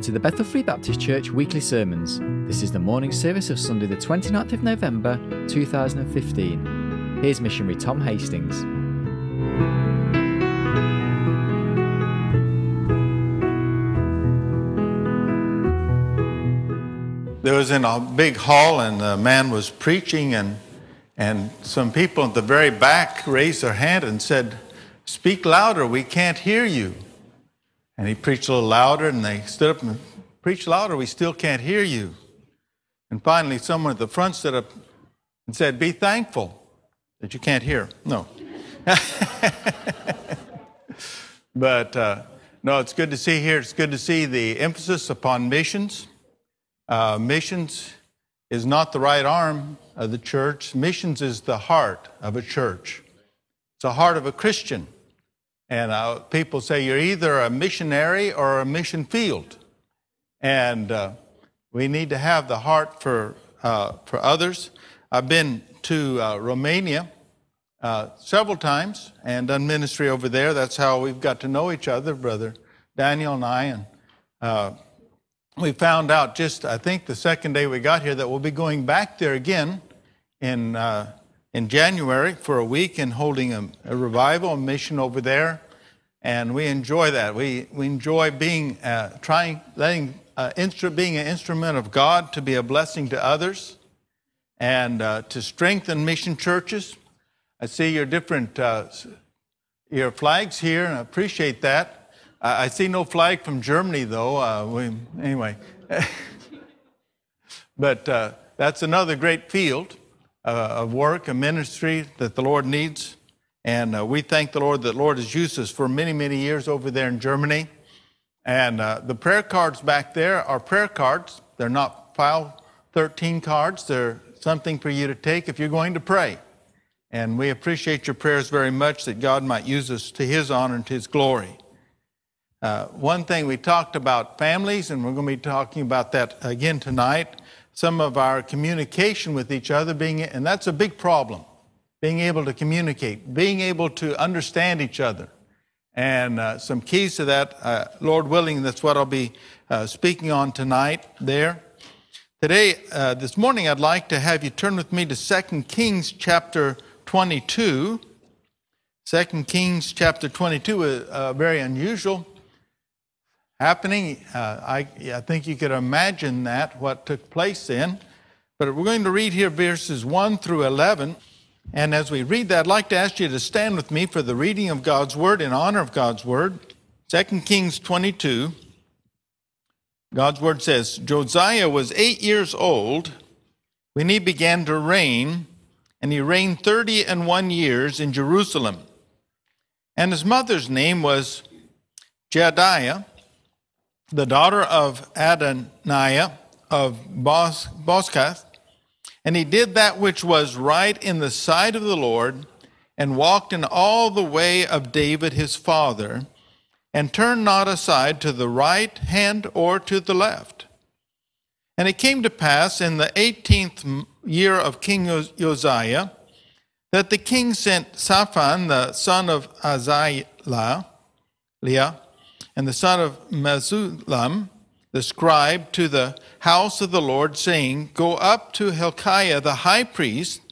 welcome to the Bethel Free Baptist Church weekly sermons. This is the morning service of Sunday, the 29th of November 2015. Here's missionary Tom Hastings. There was in a big hall, and a man was preaching, and and some people at the very back raised their hand and said, "Speak louder, we can't hear you." And he preached a little louder, and they stood up and preached louder, we still can't hear you. And finally, someone at the front stood up and said, Be thankful that you can't hear. No. but uh, no, it's good to see here. It's good to see the emphasis upon missions. Uh, missions is not the right arm of the church, missions is the heart of a church. It's the heart of a Christian. And uh, people say you're either a missionary or a mission field. And uh, we need to have the heart for, uh, for others. I've been to uh, Romania uh, several times and done ministry over there. That's how we've got to know each other, Brother Daniel and I. And uh, we found out just, I think, the second day we got here that we'll be going back there again in in January for a week and holding a, a revival, mission over there. And we enjoy that. We, we enjoy being, uh, trying, letting, uh, instru- being an instrument of God to be a blessing to others and uh, to strengthen mission churches. I see your different, uh, your flags here, and I appreciate that. I see no flag from Germany, though. Uh, we, anyway. but uh, that's another great field of work, a ministry that the Lord needs. And uh, we thank the Lord that Lord has used us for many, many years over there in Germany. And uh, the prayer cards back there are prayer cards. They're not file 13 cards. They're something for you to take if you're going to pray. And we appreciate your prayers very much that God might use us to His honor and to His glory. Uh, one thing we talked about families, and we're going to be talking about that again tonight some of our communication with each other being, and that's a big problem, being able to communicate, being able to understand each other. And uh, some keys to that, uh, Lord willing, that's what I'll be uh, speaking on tonight there. Today, uh, this morning, I'd like to have you turn with me to 2 Kings chapter 22. 2 Kings chapter 22 is uh, very unusual happening. Uh, I, I think you could imagine that, what took place then. But we're going to read here verses 1 through 11. And as we read that, I'd like to ask you to stand with me for the reading of God's Word in honor of God's Word. 2 Kings 22. God's Word says Josiah was eight years old when he began to reign, and he reigned 30 and one years in Jerusalem. And his mother's name was Jedaiah the daughter of Adoniah of Bos- Boscath, and he did that which was right in the sight of the Lord, and walked in all the way of David his father, and turned not aside to the right hand or to the left. And it came to pass in the eighteenth year of King Uzziah that the king sent Shaphan, the son of Azaliah, and the son of Meshullam, the scribe, to the house of the Lord, saying, Go up to Hilkiah the high priest,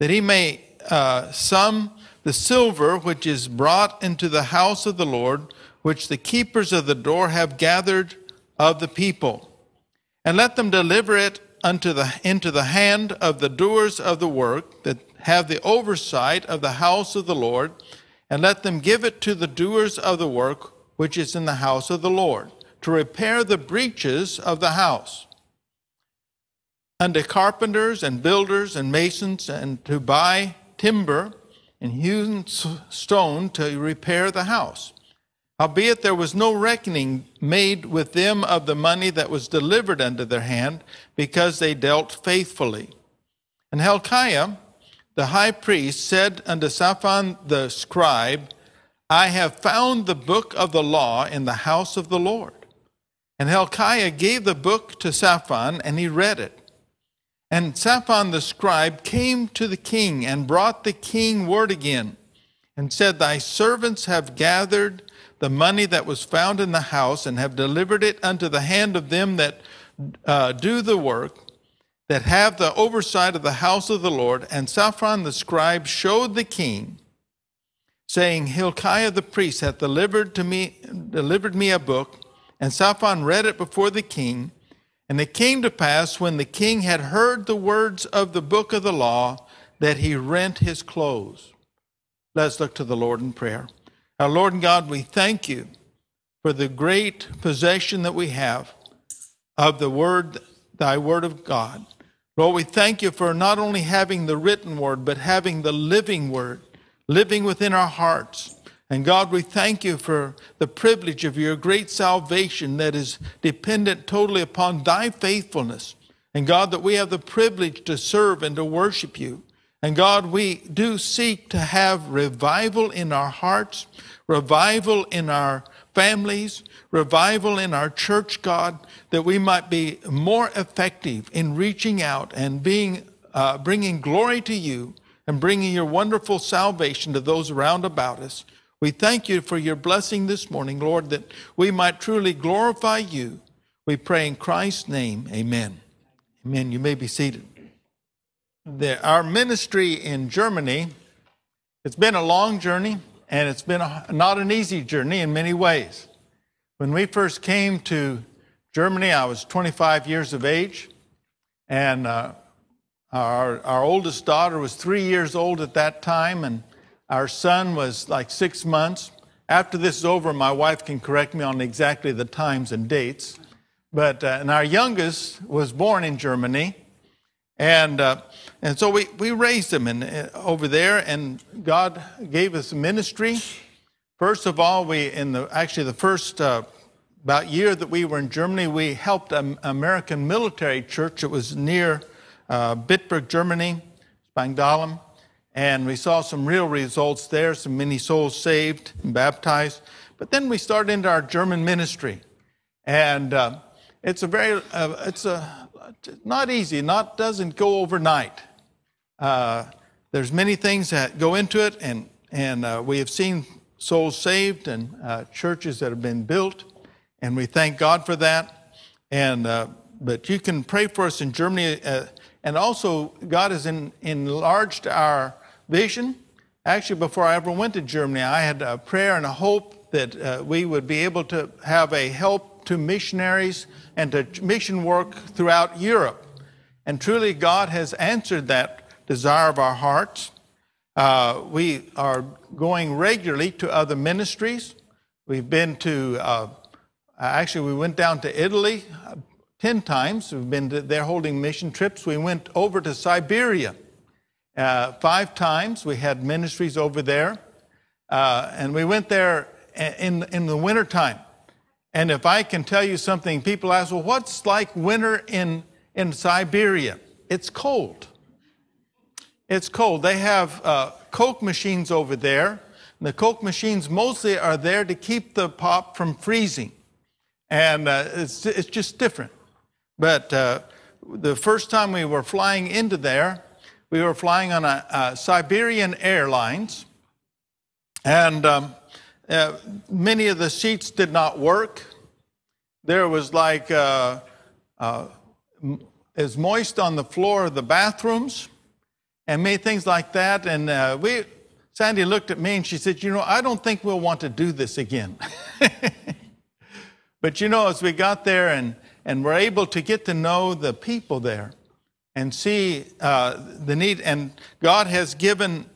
that he may uh, sum the silver which is brought into the house of the Lord, which the keepers of the door have gathered of the people. And let them deliver it unto the, into the hand of the doers of the work that have the oversight of the house of the Lord, and let them give it to the doers of the work which is in the house of the Lord, to repair the breaches of the house, unto carpenters and builders and masons, and to buy timber and hewn stone to repair the house. Howbeit there was no reckoning made with them of the money that was delivered unto their hand, because they dealt faithfully. And Hilkiah, the high priest, said unto Shaphan the scribe, I have found the book of the law in the house of the Lord. And Hilkiah gave the book to Shaphan, and he read it. And Shaphan the scribe came to the king and brought the king word again, and said, Thy servants have gathered the money that was found in the house and have delivered it unto the hand of them that uh, do the work, that have the oversight of the house of the Lord. And Shaphan the scribe showed the king, saying, Hilkiah the priest hath delivered to me delivered me a book. And Shaphan read it before the king. And it came to pass when the king had heard the words of the book of the law that he rent his clothes. Let's look to the Lord in prayer. Our Lord and God, we thank you for the great possession that we have of the word, thy word of God. Lord, we thank you for not only having the written word, but having the living word living within our hearts. And God, we thank you for the privilege of your great salvation that is dependent totally upon thy faithfulness. And God, that we have the privilege to serve and to worship you. And God, we do seek to have revival in our hearts, revival in our families, revival in our church, God, that we might be more effective in reaching out and being, uh, bringing glory to you and bringing your wonderful salvation to those around about us. We thank you for your blessing this morning, Lord, that we might truly glorify you. We pray in Christ's name. Amen. Amen. You may be seated. Our ministry in Germany, it's been a long journey and it's been a, not an easy journey in many ways. When we first came to Germany, I was 25 years of age, and uh, our, our oldest daughter was three years old at that time, and our son was like six months. After this is over, my wife can correct me on exactly the times and dates. But uh, and our youngest was born in Germany, and uh, and so we, we raised him in, uh, over there, and God gave us ministry. First of all, we in the actually the first uh, about year that we were in Germany, we helped an American military church that was near uh, Bitburg, Germany, Spangdahlem. And we saw some real results there, some many souls saved and baptized. But then we started into our German ministry. And uh, it's a very, uh, it's a, not easy, not, doesn't go overnight. Uh, there's many things that go into it, and, and uh, we have seen souls saved and uh, churches that have been built, and we thank God for that. And, but you can pray for us in Germany. And also, God has in, enlarged our vision. Actually, before I ever went to Germany, I had a prayer and a hope that uh, we would be able to have a help to missionaries and to mission work throughout Europe. And truly, God has answered that desire of our hearts. Uh, we are going regularly to other ministries. We've been to, uh, actually, we went down to Italy 10 times. We've been there holding mission trips. We went over to Siberia uh, five times we had ministries over there, uh, and we went there in, in the wintertime. And if I can tell you something, people ask, well, what's like winter in, in Siberia? It's cold. It's cold. They have uh, Coke machines over there. And The Coke machines mostly are there to keep the pop from freezing. And uh, it's, it's just different. But uh, the first time we were flying into there, we were flying on a, a Siberian Airlines, and um, uh, many of the seats did not work. There was like uh, uh, is moist on the floor of the bathrooms, and made things like that. And uh, we, Sandy looked at me and she said, "You know, I don't think we'll want to do this again." but you know, as we got there and and we're able to get to know the people there and see uh, the need. And God has given,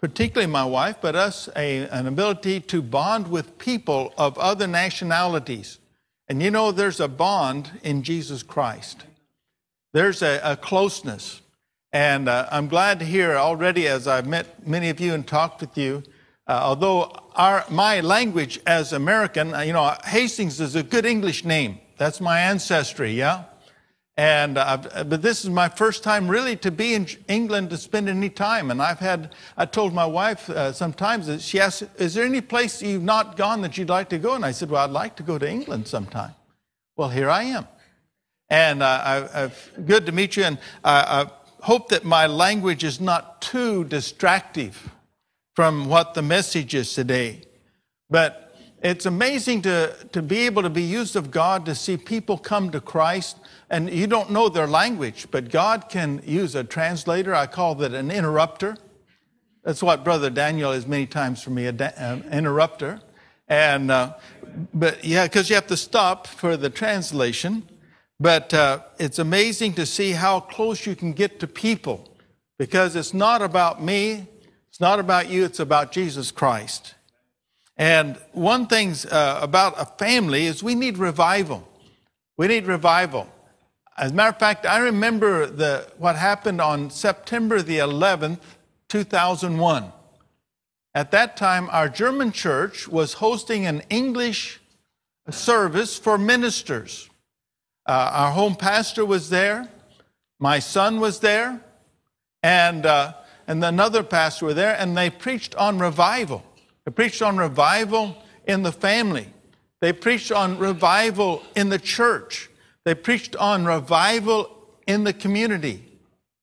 particularly my wife, but us, a, an ability to bond with people of other nationalities. And you know, there's a bond in Jesus Christ, there's a, a closeness. And uh, I'm glad to hear already, as I've met many of you and talked with you, uh, although our, my language as American, uh, you know, Hastings is a good English name. That's my ancestry, yeah? And uh, but this is my first time really to be in England to spend any time. And I've had I told my wife uh, sometimes that she asked, "Is there any place you've not gone that you'd like to go?" And I said, "Well, I'd like to go to England sometime." Well, here I am, and uh, I, good to meet you. And I, I hope that my language is not too distractive from what the message is today. But it's amazing to, to be able to be used of God to see people come to Christ. And you don't know their language, but God can use a translator. I call that an interrupter. That's what Brother Daniel is many times for me, an interrupter. And, uh, but yeah, because you have to stop for the translation. But uh, it's amazing to see how close you can get to people because it's not about me, it's not about you, it's about Jesus Christ. And one thing uh, about a family is we need revival. We need revival. As a matter of fact, I remember the, what happened on September the 11th, 2001. At that time, our German church was hosting an English service for ministers. Uh, our home pastor was there, my son was there, and, uh, and another pastor were there, and they preached on revival. They preached on revival in the family. They preached on revival in the church. They preached on revival in the community.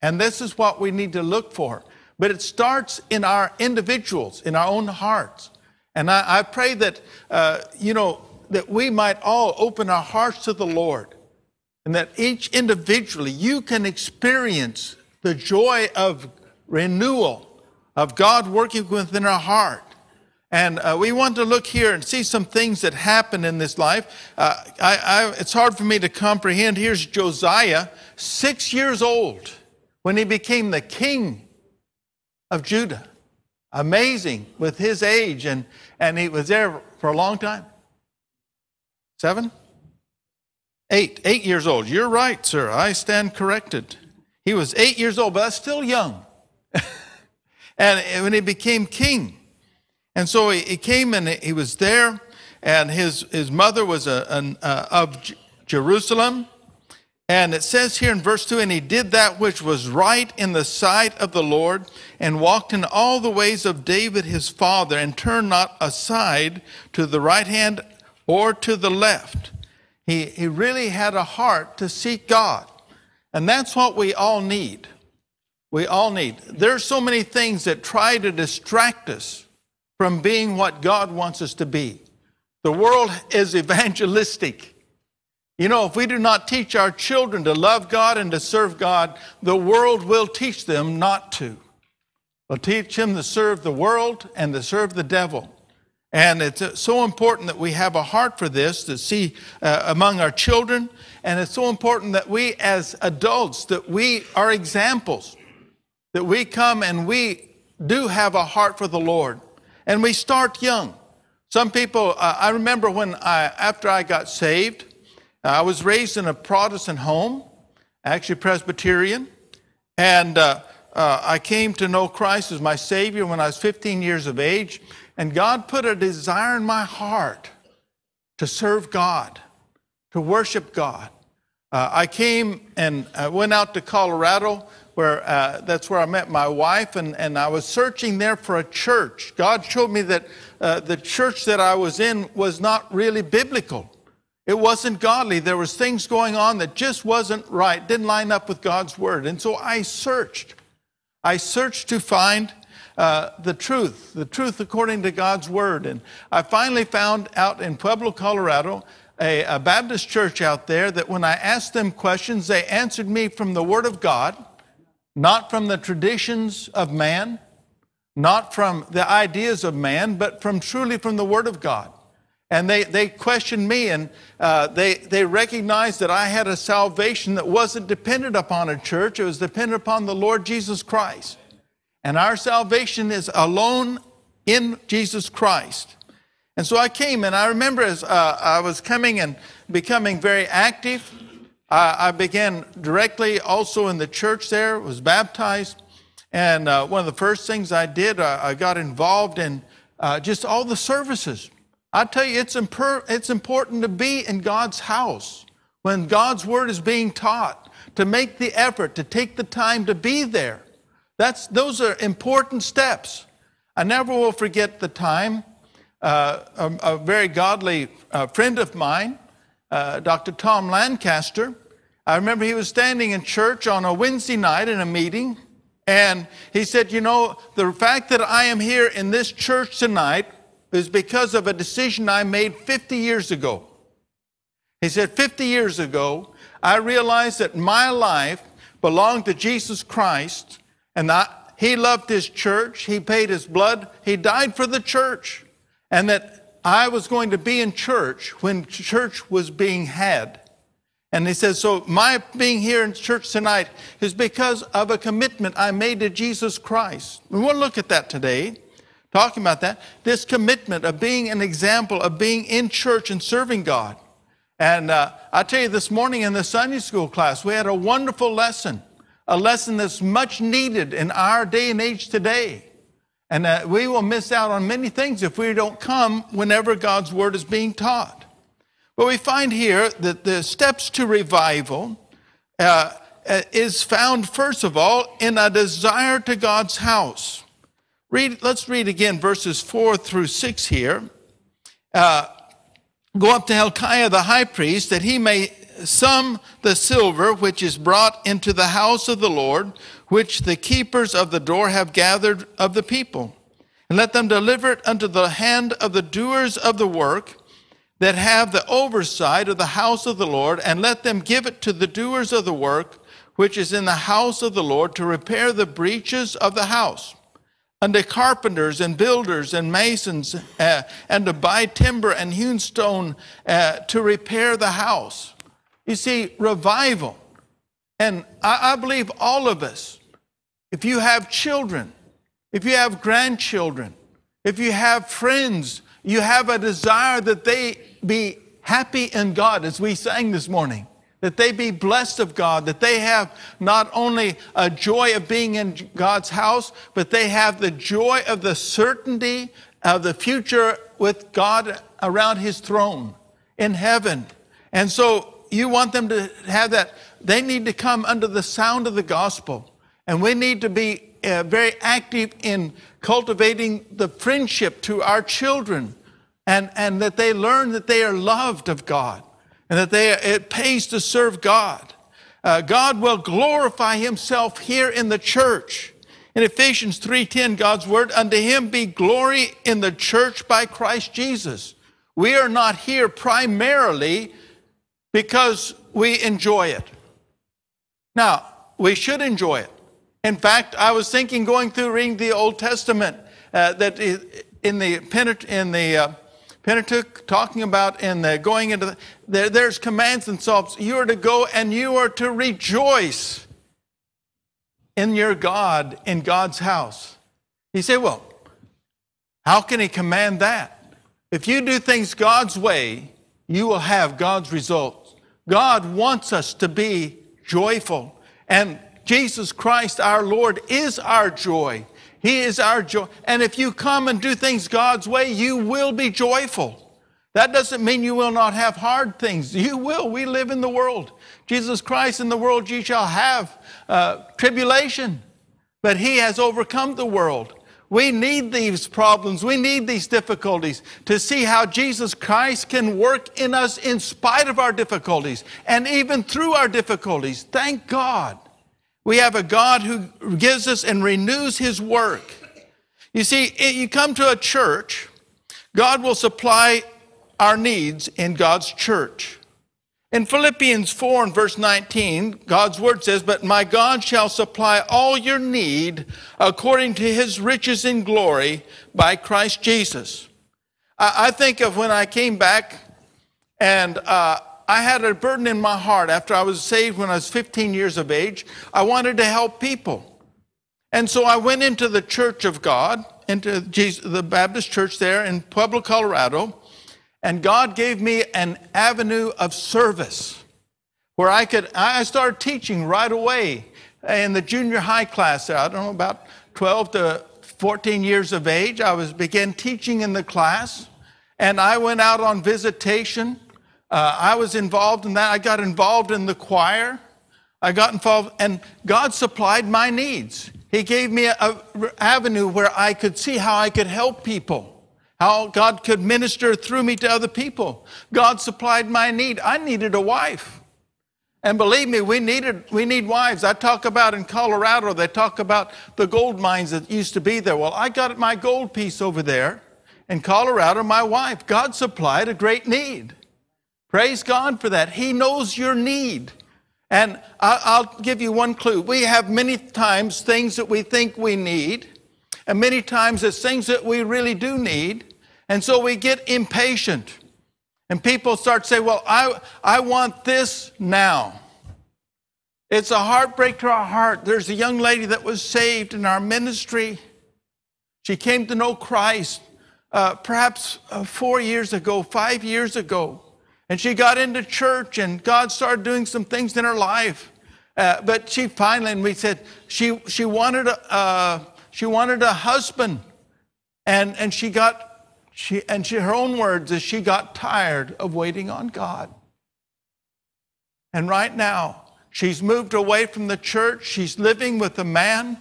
And this is what we need to look for. But it starts in our individuals, in our own hearts. And I, I pray that, uh, you know, that we might all open our hearts to the Lord and that each individually you can experience the joy of renewal, of God working within our heart. And uh, we want to look here and see some things that happen in this life. Uh, I, I, it's hard for me to comprehend. Here's Josiah, six years old, when he became the king of Judah. Amazing with his age, and, and he was there for a long time. Seven? Eight. Eight years old. You're right, sir. I stand corrected. He was eight years old, but that's still young. and when he became king, and so he, he came and he was there, and his, his mother was a, an, uh, of J- Jerusalem. And it says here in verse 2 And he did that which was right in the sight of the Lord, and walked in all the ways of David his father, and turned not aside to the right hand or to the left. He, he really had a heart to seek God. And that's what we all need. We all need. There's so many things that try to distract us from being what God wants us to be. The world is evangelistic. You know, if we do not teach our children to love God and to serve God, the world will teach them not to. Will teach them to serve the world and to serve the devil. And it's uh, so important that we have a heart for this to see uh, among our children. And it's so important that we as adults, that we are examples, that we come and we do have a heart for the Lord. And we start young. Some people, uh, I remember when I, after I got saved, I was raised in a Protestant home, actually Presbyterian, and uh, uh, I came to know Christ as my Savior when I was 15 years of age, and God put a desire in my heart to serve God, to worship God. Uh, I came and uh, went out to Colorado where uh, that's where I met my wife, and, and I was searching there for a church. God showed me that uh, the church that I was in was not really biblical. It wasn't godly. There was things going on that just wasn't right, didn't line up with God's word. And so I searched. I searched to find uh, the truth, the truth according to God's word. And I finally found out in Pueblo, Colorado, a, a Baptist church out there that when I asked them questions, they answered me from the word of God not from the traditions of man, not from the ideas of man, but from truly from the Word of God. And they, they questioned me and uh, they, they recognized that I had a salvation that wasn't dependent upon a church, it was dependent upon the Lord Jesus Christ. And our salvation is alone in Jesus Christ. And so I came and I remember as uh, I was coming and becoming very active, I, began directly also in the church there, was baptized. And uh, one of the first things I did, uh, I got involved in uh, just all the services. I tell you, it's, imper- it's important to be in God's house when God's word is being taught, to make the effort, to take the time to be there. That's, those are important steps. I never will forget the time uh, a, a, very godly uh, friend of mine uh, Dr. Tom Lancaster. I remember he was standing in church on a Wednesday night in a meeting, and he said, You know, the fact that I am here in this church tonight is because of a decision I made 50 years ago. He said, 50 years ago, I realized that my life belonged to Jesus Christ and that he loved his church. He paid his blood. He died for the church. And that I was going to be in church when church was being had. And he says, So my being here in church tonight is because of a commitment I made to Jesus Christ. We want to look at that today, talking about that. This commitment of being an example of being in church and serving God. And uh, I tell you, this morning in the Sunday school class, we had a wonderful lesson, a lesson that's much needed in our day and age today. And uh, we will miss out on many things if we don't come whenever God's word is being taught. But we find here that the steps to revival uh, uh is found, first of all, in a desire to God's house. Read, let's read again verses 4 through 6 here. Uh, go up to Hilkiah the high priest, that he may sum the silver which is brought into the house of the Lord, which the keepers of the door have gathered of the people. And let them deliver it unto the hand of the doers of the work that have the oversight of the house of the Lord, and let them give it to the doers of the work which is in the house of the Lord to repair the breaches of the house unto carpenters and builders and masons, uh, and to buy timber and hewn stone uh, to repair the house. You see, revival. And I, I believe all of us, if you have children, if you have grandchildren, if you have friends, you have a desire that they be happy in God, as we sang this morning that they be blessed of God, that they have not only a joy of being in God's house, but they have the joy of the certainty of the future with God around his throne in heaven. And so you want them to have that. They need to come under the sound of the gospel. And we need to be uh, very active in cultivating the friendship to our children and, and that they learn that they are loved of God and that they, it pays to serve God. Uh, God will glorify himself here in the church. In Ephesians 3:10, God's word, unto him be glory in the church by Christ Jesus. We are not here primarily because we enjoy it. Now, we should enjoy it. In fact, I was thinking going through reading the Old Testament uh, that in the, in the uh, Pentateuch talking about in the going into the, there, there's commands and Psalms. You are to go and you are to rejoice in your God, in God's house. He said, Well, how can he command that? If you do things God's way, you will have God's results. God wants us to be joyful. And Jesus Christ, our Lord, is our joy. He is our joy. And if you come and do things God's way, you will be joyful. That doesn't mean you will not have hard things. You will. We live in the world. Jesus Christ, in the world ye shall have uh, tribulation, but He has overcome the world. We need these problems. We need these difficulties to see how Jesus Christ can work in us in spite of our difficulties and even through our difficulties. Thank God. We have a God who gives us and renews his work. You see, you come to a church, God will supply our needs in God's church. In Philippians 4 and verse 19, God's word says, But my God shall supply all your need according to his riches in glory by Christ Jesus. I, think of when I came back and uh, I had a burden in my heart after I was saved when I was 15 years of age. I wanted to help people. And so I went into the Church of God, into Jesus, the Baptist church there in Pueblo, Colorado, and God gave me an avenue of service where I could, I started teaching right away in the junior high class. there. I don't know, about 12 to 14 years of age. I was began teaching in the class, and I went out on visitation uh, I was involved in that. I got involved in the choir. I got involved, and God supplied my needs. He gave me an avenue where I could see how I could help people, how God could minister through me to other people. God supplied my need. I needed a wife. And believe me, we needed we need wives. I talk about in Colorado, they talk about the gold mines that used to be there. Well, I got my gold piece over there. in Colorado, my wife. God supplied a great need. Praise God for that. He knows your need. And I'll give you one clue. We have many times things that we think we need, and many times it's things that we really do need. And so we get impatient. And people start to say, Well, I, I want this now. It's a heartbreak to our heart. There's a young lady that was saved in our ministry. She came to know Christ uh, perhaps uh, four years ago, five years ago. And she got into church, and God started doing some things in her life. Uh, but she finally, and we said she she wanted a uh, she wanted a husband, and and she got she and she, her own words is she got tired of waiting on God. And right now, she's moved away from the church. She's living with a man.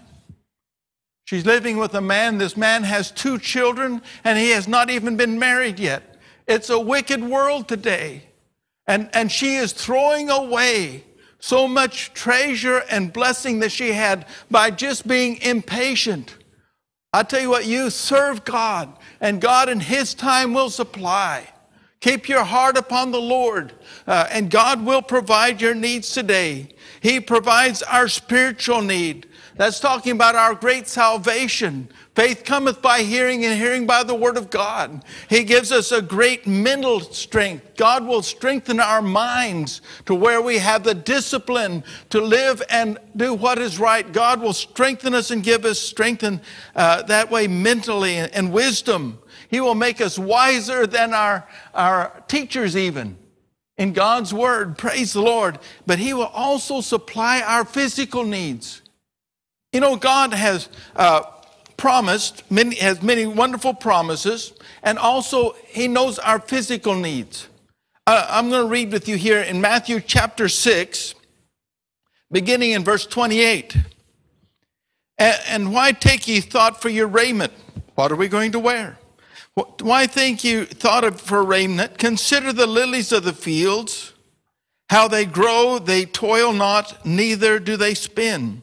She's living with a man. This man has two children, and he has not even been married yet. It's a wicked world today. And, and she is throwing away so much treasure and blessing that she had by just being impatient. I tell you what, you serve God, and God in His time will supply. Keep your heart upon the Lord, uh, and God will provide your needs today. He provides our spiritual need. That's talking about our great salvation. Faith cometh by hearing, and hearing by the word of God. He gives us a great mental strength. God will strengthen our minds to where we have the discipline to live and do what is right. God will strengthen us and give us strength in, uh, that way mentally and, and wisdom. He will make us wiser than our, our teachers, even in God's word. Praise the Lord. But He will also supply our physical needs. You know, God has. Uh, promised, many, has many wonderful promises, and also he knows our physical needs. Uh, I'm going to read with you here in Matthew chapter 6, beginning in verse 28. And, why take ye thought for your raiment? What are we going to wear? Why think you thought of for raiment? Consider the lilies of the fields, how they grow, they toil not, neither do they spin.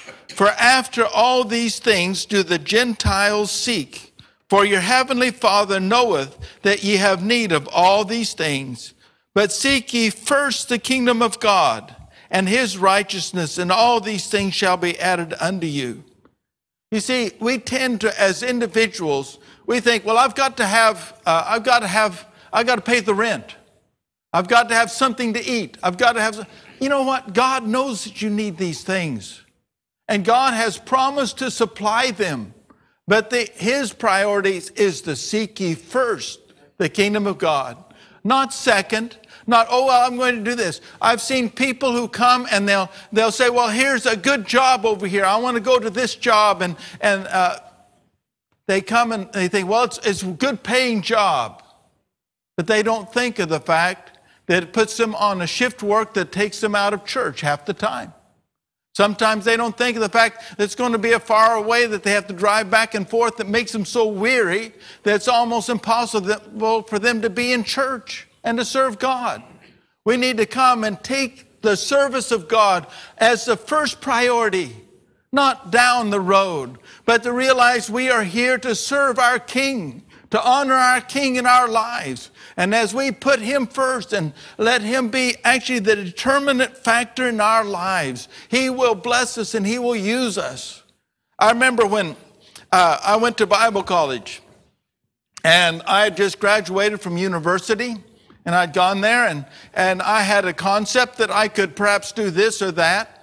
For after all these things do the Gentiles seek. For your heavenly Father knoweth that ye have need of all these things. But seek ye first the kingdom of God and his righteousness, and all these things shall be added unto you. You see, we tend to, as individuals, we think, well, I've got to have, uh, I've got to have, I've got to pay the rent. I've got to have something to eat. I've got to have, you know what? God knows that you need these things and God has promised to supply them. But the, his priorities is to seek ye first the kingdom of God, not second, not, oh, well, I'm going to do this. I've seen people who come and they'll, they'll say, well, here's a good job over here. I want to go to this job. And, and uh, they come and they think, well, it's, it's a good paying job. But they don't think of the fact that it puts them on a shift work that takes them out of church half the time. Sometimes they don't think of the fact that it's going to be a far away that they have to drive back and forth that makes them so weary that it's almost impossible for them to be in church and to serve God. We need to come and take the service of God as the first priority, not down the road, but to realize we are here to serve our King, to honor our King in our lives. And as we put Him first and let Him be actually the determinant factor in our lives, He will bless us and He will use us. I remember when uh, I went to Bible college and I had just graduated from university and I'd gone there and, and I had a concept that I could perhaps do this or that.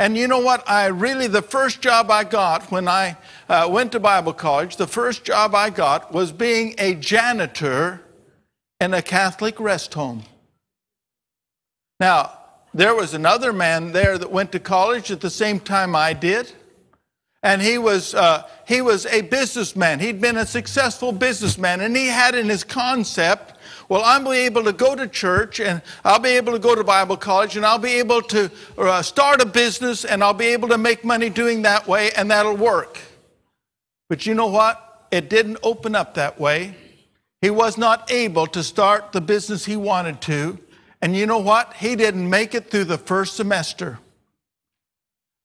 And you know what? I really, the first job I got when I uh, went to Bible college, the first job I got was being a janitor in a Catholic rest home. Now, there was another man there that went to college at the same time I did. And he was, uh, he was a businessman. He'd been a successful businessman, and he had in his concept well, I'll be able to go to church and I'll be able to go to Bible college and I'll be able to uh, start a business and I'll be able to make money doing that way and that'll work. But you know what? It didn't open up that way. He was not able to start the business he wanted to. And you know what? He didn't make it through the first semester.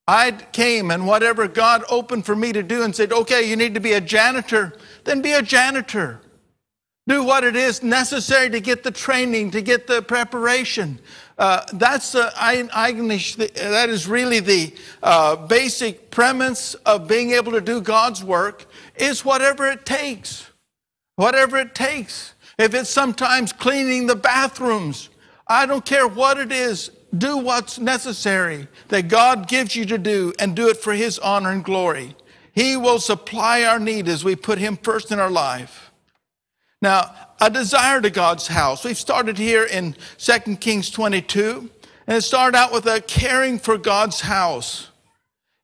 I came and whatever God opened for me to do and said, okay, you need to be a janitor, then be a janitor. Do what it is necessary to get the training, to get the preparation. Uh, that's the that is really the uh, basic premise of being able to do God's work is whatever it takes. Whatever it takes. If it's sometimes cleaning the bathrooms, I don't care what it is, do what's necessary that God gives you to do and do it for His honor and glory. He will supply our need as we put Him first in our life. Now, a desire to God's house. We've started here in 2 Kings 22, and it started out with a caring for God's house.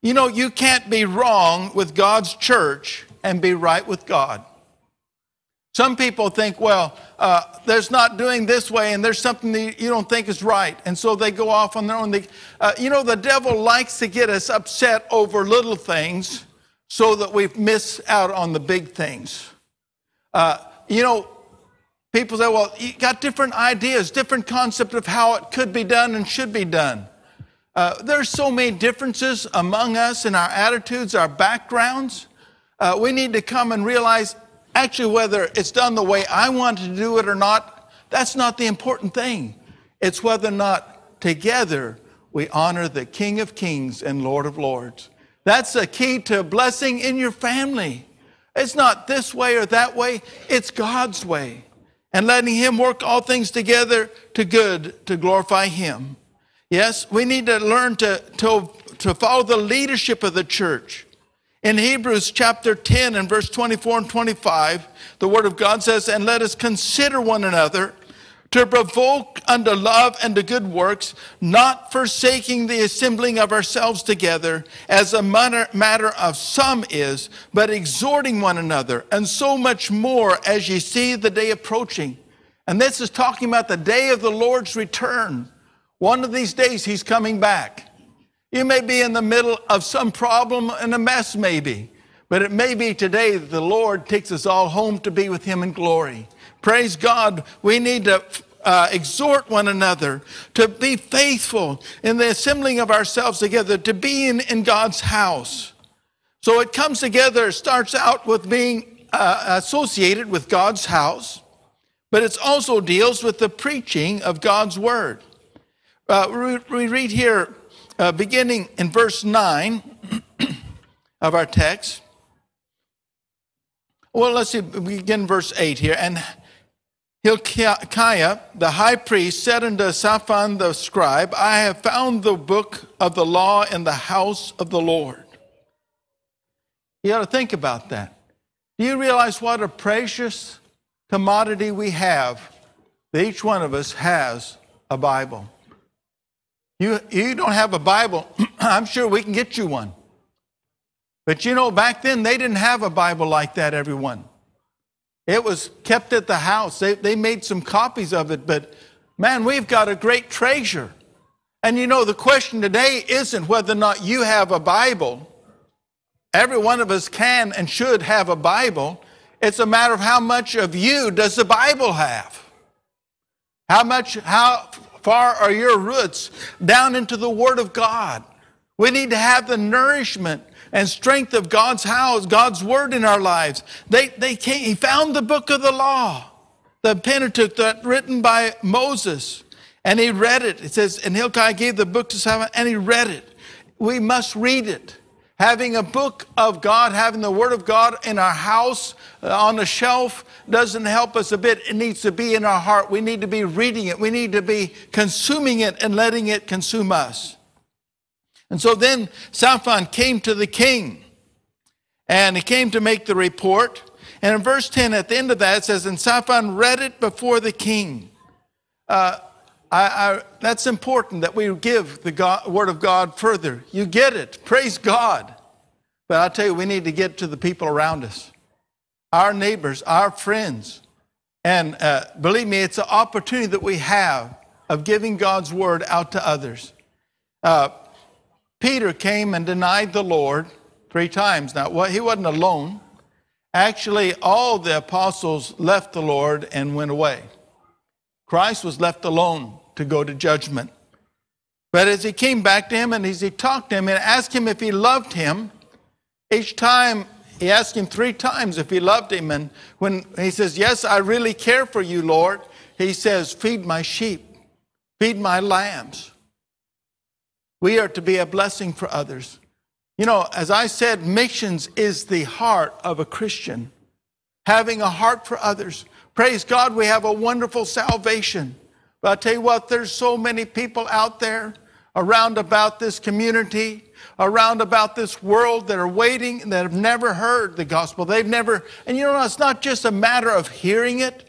You know, you can't be wrong with God's church and be right with God. Some people think, well, uh, there's not doing this way, and there's something that you don't think is right, and so they go off on their own. They, uh, you know, the devil likes to get us upset over little things so that we miss out on the big things. Uh, you know, people say, well, you got different ideas, different concept of how it could be done and should be done. Uh, there's so many differences among us in our attitudes, our backgrounds. Uh, we need to come and realize actually whether it's done the way I want to do it or not, that's not the important thing. It's whether or not together we honor the King of Kings and Lord of Lords. That's the key to blessing in your family. It's not this way or that way, it's God's way. And letting Him work all things together to good to glorify Him. Yes, we need to learn to, to, to follow the leadership of the church. In Hebrews chapter 10 and verse 24 and 25, the Word of God says, And let us consider one another to provoke unto love and to good works, not forsaking the assembling of ourselves together, as a matter of some is, but exhorting one another, and so much more as ye see the day approaching. And this is talking about the day of the Lord's return. One of these days, He's coming back. You may be in the middle of some problem and a mess, maybe, but it may be today that the Lord takes us all home to be with Him in glory. Praise God. We need to uh, exhort one another to be faithful in the assembling of ourselves together, to be in, in God's house. So it comes together, starts out with being uh, associated with God's house, but it also deals with the preaching of God's word. Uh, we, read here, uh, beginning in verse 9 of our text. Well, let's see, begin verse 8 here. And Hilkiah, the high priest, said unto Shaphan the scribe, I have found the book of the law in the house of the Lord. You got to think about that. Do you realize what a precious commodity we have? That each one of us has a Bible. You, you don't have a Bible, I'm sure we can get you one. But you know, back then they didn't have a Bible like that, everyone. It was kept at the house. They, they made some copies of it, but man, we've got a great treasure. And you know, the question today isn't whether or not you have a Bible. Every one of us can and should have a Bible. It's a matter of how much of you does the Bible have? How much, how far are your roots down into the Word of God? We need to have the nourishment and strength of God's house, God's word in our lives. They, they came, he found the book of the law, the Pentateuch that written by Moses, and he read it. It says, and Hilkiah gave the book to Simon, and he read it. We must read it. Having a book of God, having the Word of God in our house, uh, on the shelf, doesn't help us a bit. It needs to be in our heart. We need to be reading it. We need to be consuming it and letting it consume us. And so then Shaphan came to the king and he came to make the report. And in verse 10, at the end of that, it says, And Shaphan read it before the king. Uh, I, I, that's important that we give the God, word of God further. You get it. Praise God. But I tell you, we need to get to the people around us, our neighbors, our friends. And uh, believe me, it's an opportunity that we have of giving God's word out to others. Uh, Peter came and denied the Lord three times. Now, well, he wasn't alone. Actually, all the apostles left the Lord and went away. Christ was left alone to go to judgment. But as he came back to him and as he talked to him and asked him if he loved him, each time he asked him three times if he loved him. And when he says, Yes, I really care for you, Lord, he says, Feed my sheep, feed my lambs. We are to be a blessing for others. You know, as I said, missions is the heart of a Christian, having a heart for others. Praise God, we have a wonderful salvation. But I tell you what, there's so many people out there around about this community, around about this world that are waiting that have never heard the gospel. They've never, and you know, it's not just a matter of hearing it,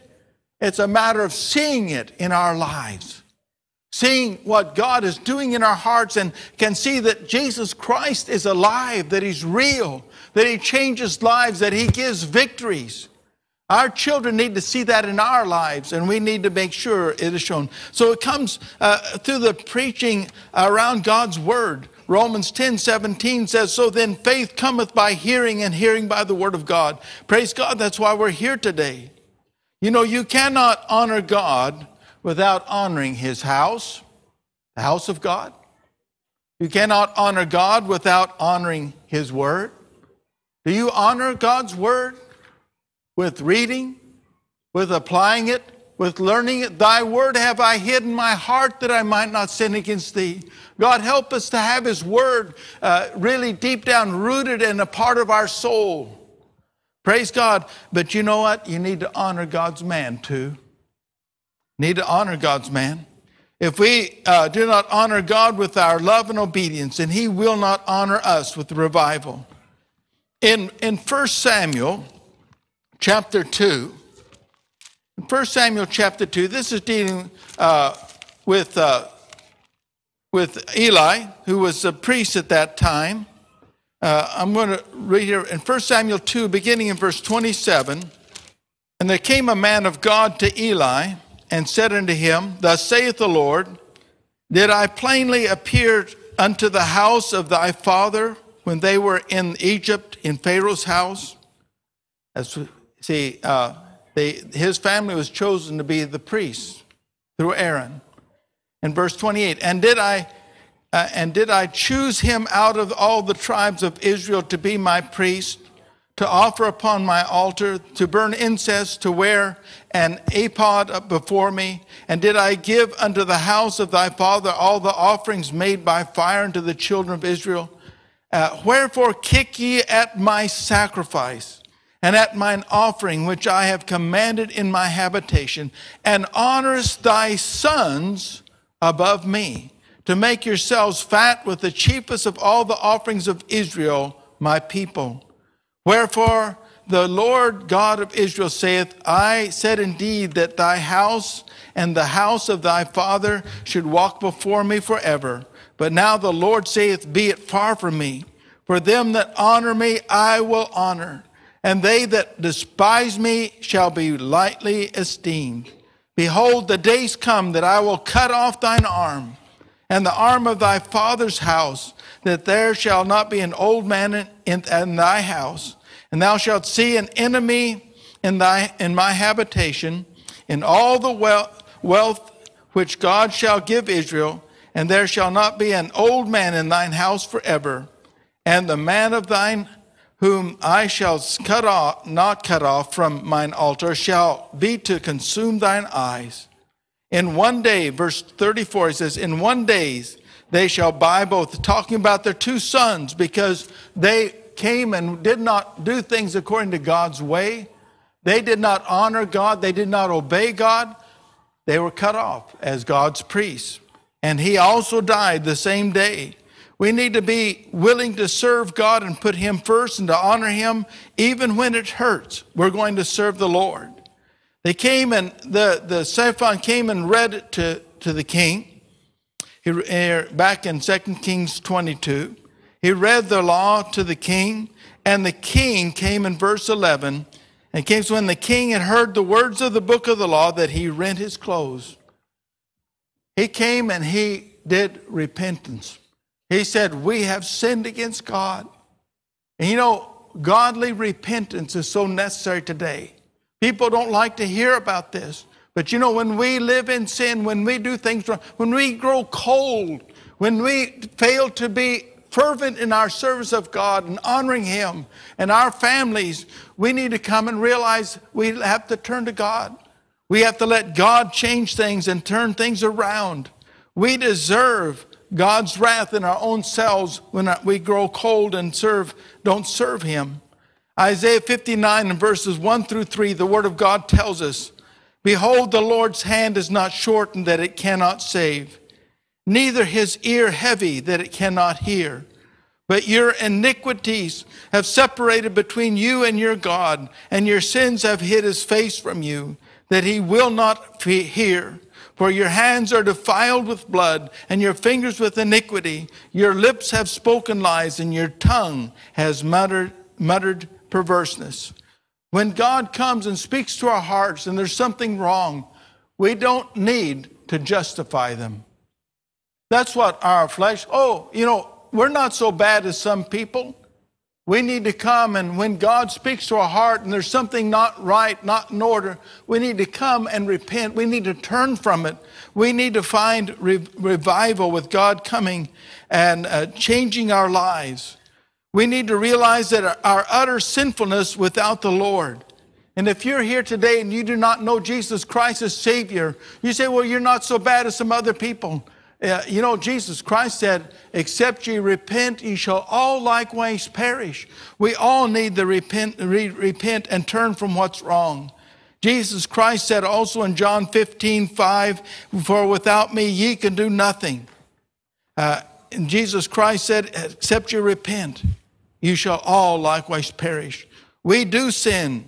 it's a matter of seeing it in our lives. Seeing what God is doing in our hearts and can see that Jesus Christ is alive, that He's real, that He changes lives, that He gives victories. Our children need to see that in our lives, and we need to make sure it is shown. So it comes uh, through the preaching around God's word. Romans 10 17 says, So then faith cometh by hearing, and hearing by the word of God. Praise God, that's why we're here today. You know, you cannot honor God without honoring his house, the house of God. You cannot honor God without honoring his word. Do you honor God's word? With reading, with applying it, with learning it. Thy word have I hid in my heart that I might not sin against thee. God, help us to have his word uh, really deep down rooted in a part of our soul. Praise God. But you know what? You need to honor God's man too. Need to honor God's man. If we uh, do not honor God with our love and obedience, then he will not honor us with revival. In, in 1 Samuel, chapter 2. In 1 Samuel chapter 2, this is dealing uh, with, uh, with Eli, who was a priest at that time. Uh, I'm going to read here in 1 Samuel 2, beginning in verse 27. And there came a man of God to Eli and said unto him, Thus saith the Lord, Did I plainly appear unto the house of thy father when they were in Egypt in Pharaoh's house? As See, uh, they, his family was chosen to be the priests through Aaron. In verse 28, and did I uh, and did I choose him out of all the tribes of Israel to be my priest, to offer upon my altar, to burn incense, to wear an ephod before me? And did I give unto the house of thy father all the offerings made by fire unto the children of Israel? Uh, wherefore kick ye at my sacrifice? And at mine offering which I have commanded in my habitation, and honorest thy sons above me, to make yourselves fat with the chiefest of all the offerings of Israel, my people. Wherefore the Lord God of Israel saith, I said indeed that thy house and the house of thy father should walk before me forever. But now the Lord saith, Be it far from me. For them that honor me, I will honor and they that despise me shall be lightly esteemed. Behold, the days come that I will cut off thine arm and the arm of thy father's house, that there shall not be an old man in, in, in thy house, and thou shalt see an enemy in thy in my habitation, in all the wealth, wealth which God shall give Israel, and there shall not be an old man in thine house forever, and the man of thine whom I shall cut off, not cut off from mine altar, shall be to consume thine eyes. In one day, verse 34, he says, In one day they shall buy both, talking about their two sons, because they came and did not do things according to God's way. They did not honor God, they did not obey God. They were cut off as God's priests. And he also died the same day. We need to be willing to serve God and put Him first and to honor Him even when it hurts. We're going to serve the Lord. They came and the, the Shaphan came and read it to, to the king. He, er, back in 2 Kings 22. He read the law to the king, And the king came in verse 11. And it came when the king had heard the words of the book of the law that he rent his clothes. He came and he did repentance. He said, We have sinned against God. And you know, godly repentance is so necessary today. People don't like to hear about this. But you know, when we live in sin, when we do things wrong, when we grow cold, when we fail to be fervent in our service of God and honoring Him and our families, we need to come and realize we have to turn to God. We have to let God change things and turn things around. We deserve God's wrath in our own selves when we grow cold and serve, don't serve Him. Isaiah 59 and verses 1 through 3, the Word of God tells us, Behold, the Lord's hand is not shortened that it cannot save, neither his ear heavy that it cannot hear. But your iniquities have separated between you and your God, and your sins have hid his face from you, that he will not hear. For your hands are defiled with blood, and your fingers with iniquity. Your lips have spoken lies, and your tongue has muttered, muttered perverseness. When God comes and speaks to our hearts and there's something wrong, we don't need to justify them. That's what our flesh, oh, you know, we're not so bad as some people. We need to come, and when God speaks to our heart and there's something not right, not in order, we need to come and repent. We need to turn from it. We need to find re- revival with God coming and uh, changing our lives. We need to realize that our, our utter sinfulness without the Lord. And if you're here today and you do not know Jesus Christ as Savior, you say, well, you're not so bad as some other people. You know, Jesus Christ said, Except ye repent, ye shall all likewise perish. We all need to repent, re- repent and turn from what's wrong. Jesus Christ said also in John 15, 5, For without me ye can do nothing. Uh, and Jesus Christ said, Except you repent, you shall all likewise perish. We do sin,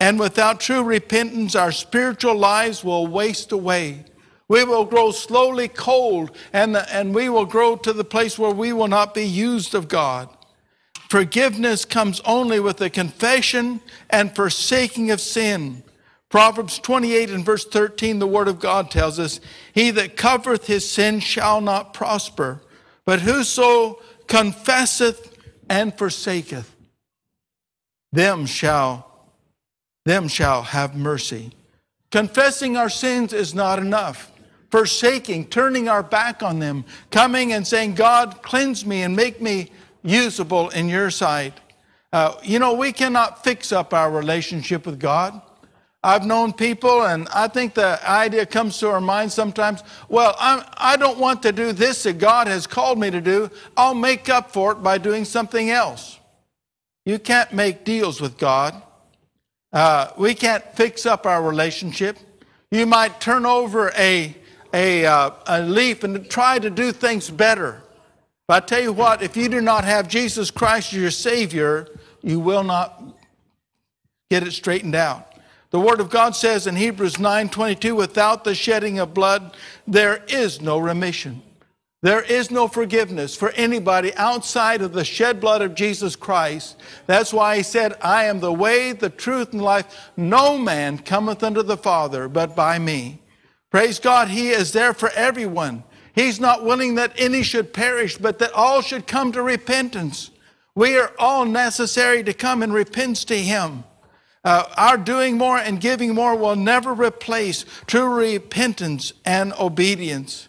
and without true repentance, our spiritual lives will waste away. We will grow slowly cold, and, and we will grow to the place where we will not be used of God. Forgiveness comes only with a confession and forsaking of sin. Proverbs 28 and verse 13, the word of God tells us, He that covereth his sin shall not prosper, but whoso confesseth and forsaketh, them shall, them shall have mercy. Confessing our sins is not enough forsaking, turning our back on them, coming and saying, God, cleanse me and make me usable in your sight. Uh, you know, we cannot fix up our relationship with God. I've known people, and I think the idea comes to our mind sometimes well, I'm, I do not want to do this that God has called me to do. I'll make up for it by doing something else. You can't make deals with God. Uh, we can't fix up our relationship. You might turn over a a, uh, a leaf and try to do things better. But I tell you what, if you do not have Jesus Christ as your Savior, you will not get it straightened out. The Word of God says in Hebrews 9:22, without the shedding of blood, there is no remission. There is no forgiveness for anybody outside of the shed blood of Jesus Christ. That's why he said, I am the way, the truth, and life. No man cometh unto the Father but by me. Praise God, He is there for everyone. He's not willing that any should perish, but that all should come to repentance. We are all necessary to come and repent to Him. Uh, our doing more and giving more will never replace true repentance and obedience.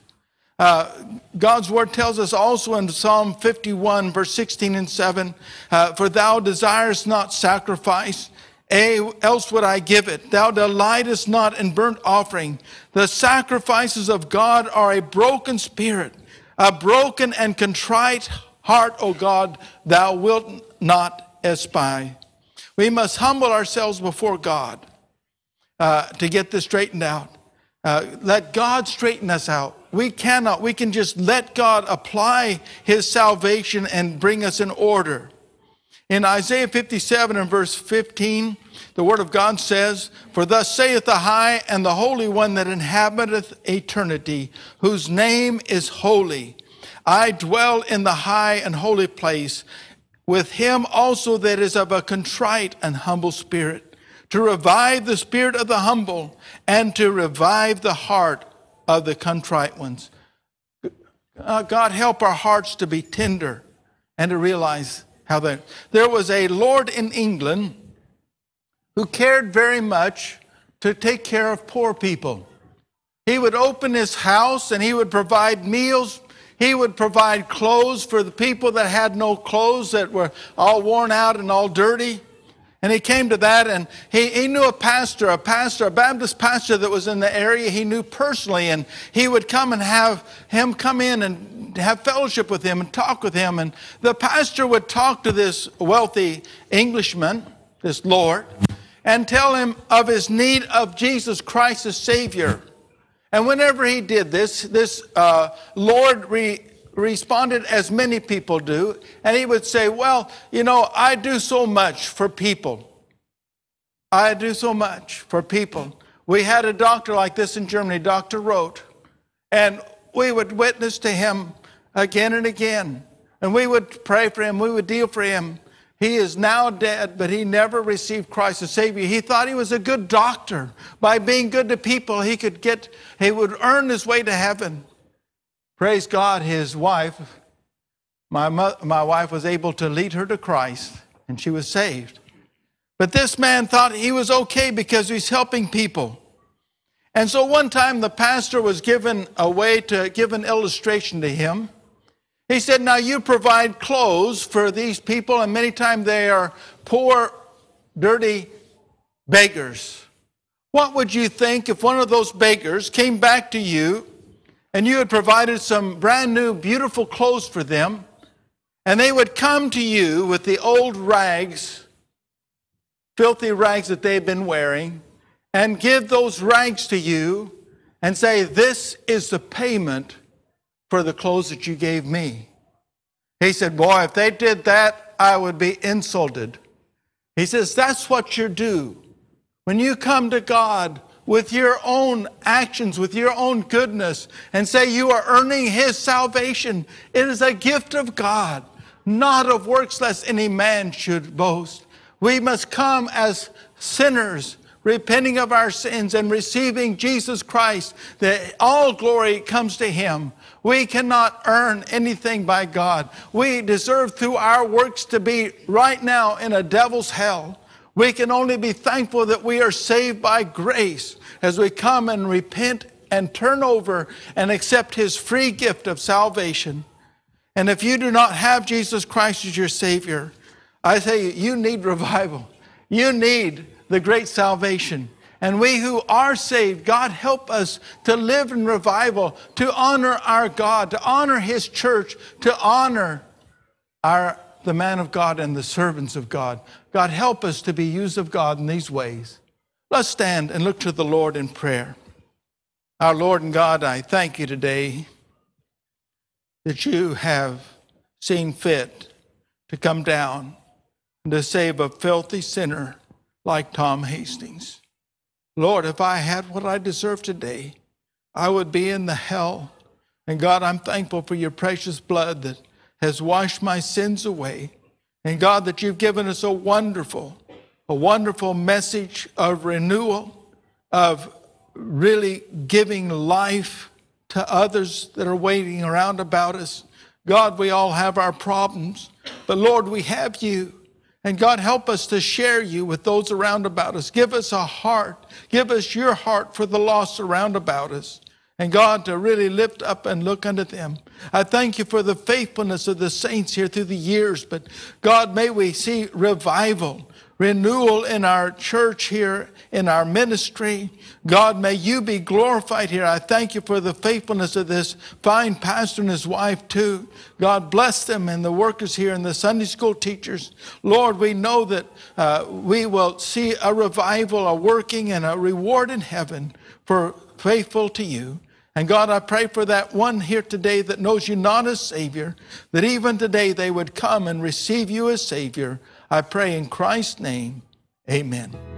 Uh, God's word tells us also in Psalm 51, verse 16 and 7 uh, For thou desirest not sacrifice, else would I give it. Thou delightest not in burnt offering. The sacrifices of God are a broken spirit, a broken and contrite heart, O God, thou wilt not espy. We must humble ourselves before God uh, to get this straightened out. Uh, let God straighten us out. We cannot. We can just let God apply his salvation and bring us in order. In Isaiah 57 and verse 15, the word of God says, For thus saith the high and the holy one that inhabiteth eternity, whose name is holy. I dwell in the high and holy place with him also that is of a contrite and humble spirit, to revive the spirit of the humble and to revive the heart of the contrite ones. Uh, God, help our hearts to be tender and to realize how they. There was a lord in England who cared very much to take care of poor people. He would open his house and he would provide meals. He would provide clothes for the people that had no clothes, that were all worn out and all dirty. And he came to that, and he, he knew a pastor, a pastor, a Baptist pastor that was in the area he knew personally. And he would come and have him come in and have fellowship with him and talk with him. And the pastor would talk to this wealthy Englishman, this Lord, and tell him of his need of Jesus Christ as Savior. And whenever he did this, this uh, Lord re- responded as many people do, and he would say, Well, you know, I do so much for people. I do so much for people. We had a doctor like this in Germany, Dr. Roth, and we would witness to him again and again. And we would pray for him, we would deal for him. He is now dead, but he never received Christ as Savior. He thought he was a good doctor. By being good to people, he could get, he would earn his way to heaven. Praise God, his wife, my, my wife was able to lead her to Christ and she was saved. But this man thought he was okay because he's helping people. And so one time the pastor was given a way to give an illustration to him. He said, Now you provide clothes for these people, and many times they are poor, dirty beggars. What would you think if one of those beggars came back to you and you had provided some brand new, beautiful clothes for them, and they would come to you with the old rags, filthy rags that they've been wearing, and give those rags to you and say, This is the payment for the clothes that you gave me. He said, Boy, if they did that, I would be insulted. He says, That's what you do. When you come to God with your own actions, with your own goodness, and say you are earning His salvation. It is a gift of God, not of works, lest any man should boast. We must come as sinners, repenting of our sins and receiving Jesus Christ, that all glory comes to Him. We cannot earn anything by God. We deserve through our works to be right now in a devil's hell. We can only be thankful that we are saved by grace as we come and repent and turn over and accept His free gift of salvation. And if you do not have Jesus Christ as your Savior, I say you need revival. You need the great salvation. And we who are saved, God help us to live in revival, to honor our God, to honor His church, to honor our the man of God and the servants of God. God, help us to be used of God in these ways. Let's stand and look to the Lord in prayer. Our Lord and God, I thank you today that you have seen fit to come down and to save a filthy sinner like Tom Hastings. Lord, if I had what I deserve today, I would be in the hell. And God, I'm thankful for your precious blood that has washed my sins away. And God, that you've given us a wonderful, a wonderful message of renewal, of really giving life to others that are waiting around about us. God, we all have our problems, but Lord, we have you. And God, help us to share you with those around about us. Give us a heart. Give us your heart for the lost around about us and God to really lift up and look unto them. I thank you for the faithfulness of the saints here through the years, but God, may we see revival, renewal in our church here, in our ministry. God, may you be glorified here. I thank you for the faithfulness of this fine pastor and his wife, too. God, bless them and the workers here and the Sunday school teachers. Lord, we know that uh, we will see a revival, a working, and a reward in heaven for faithful to you. And God, I pray for that one here today that knows you not as Savior, that even today they would come and receive you as Savior. I pray in Christ's name, amen.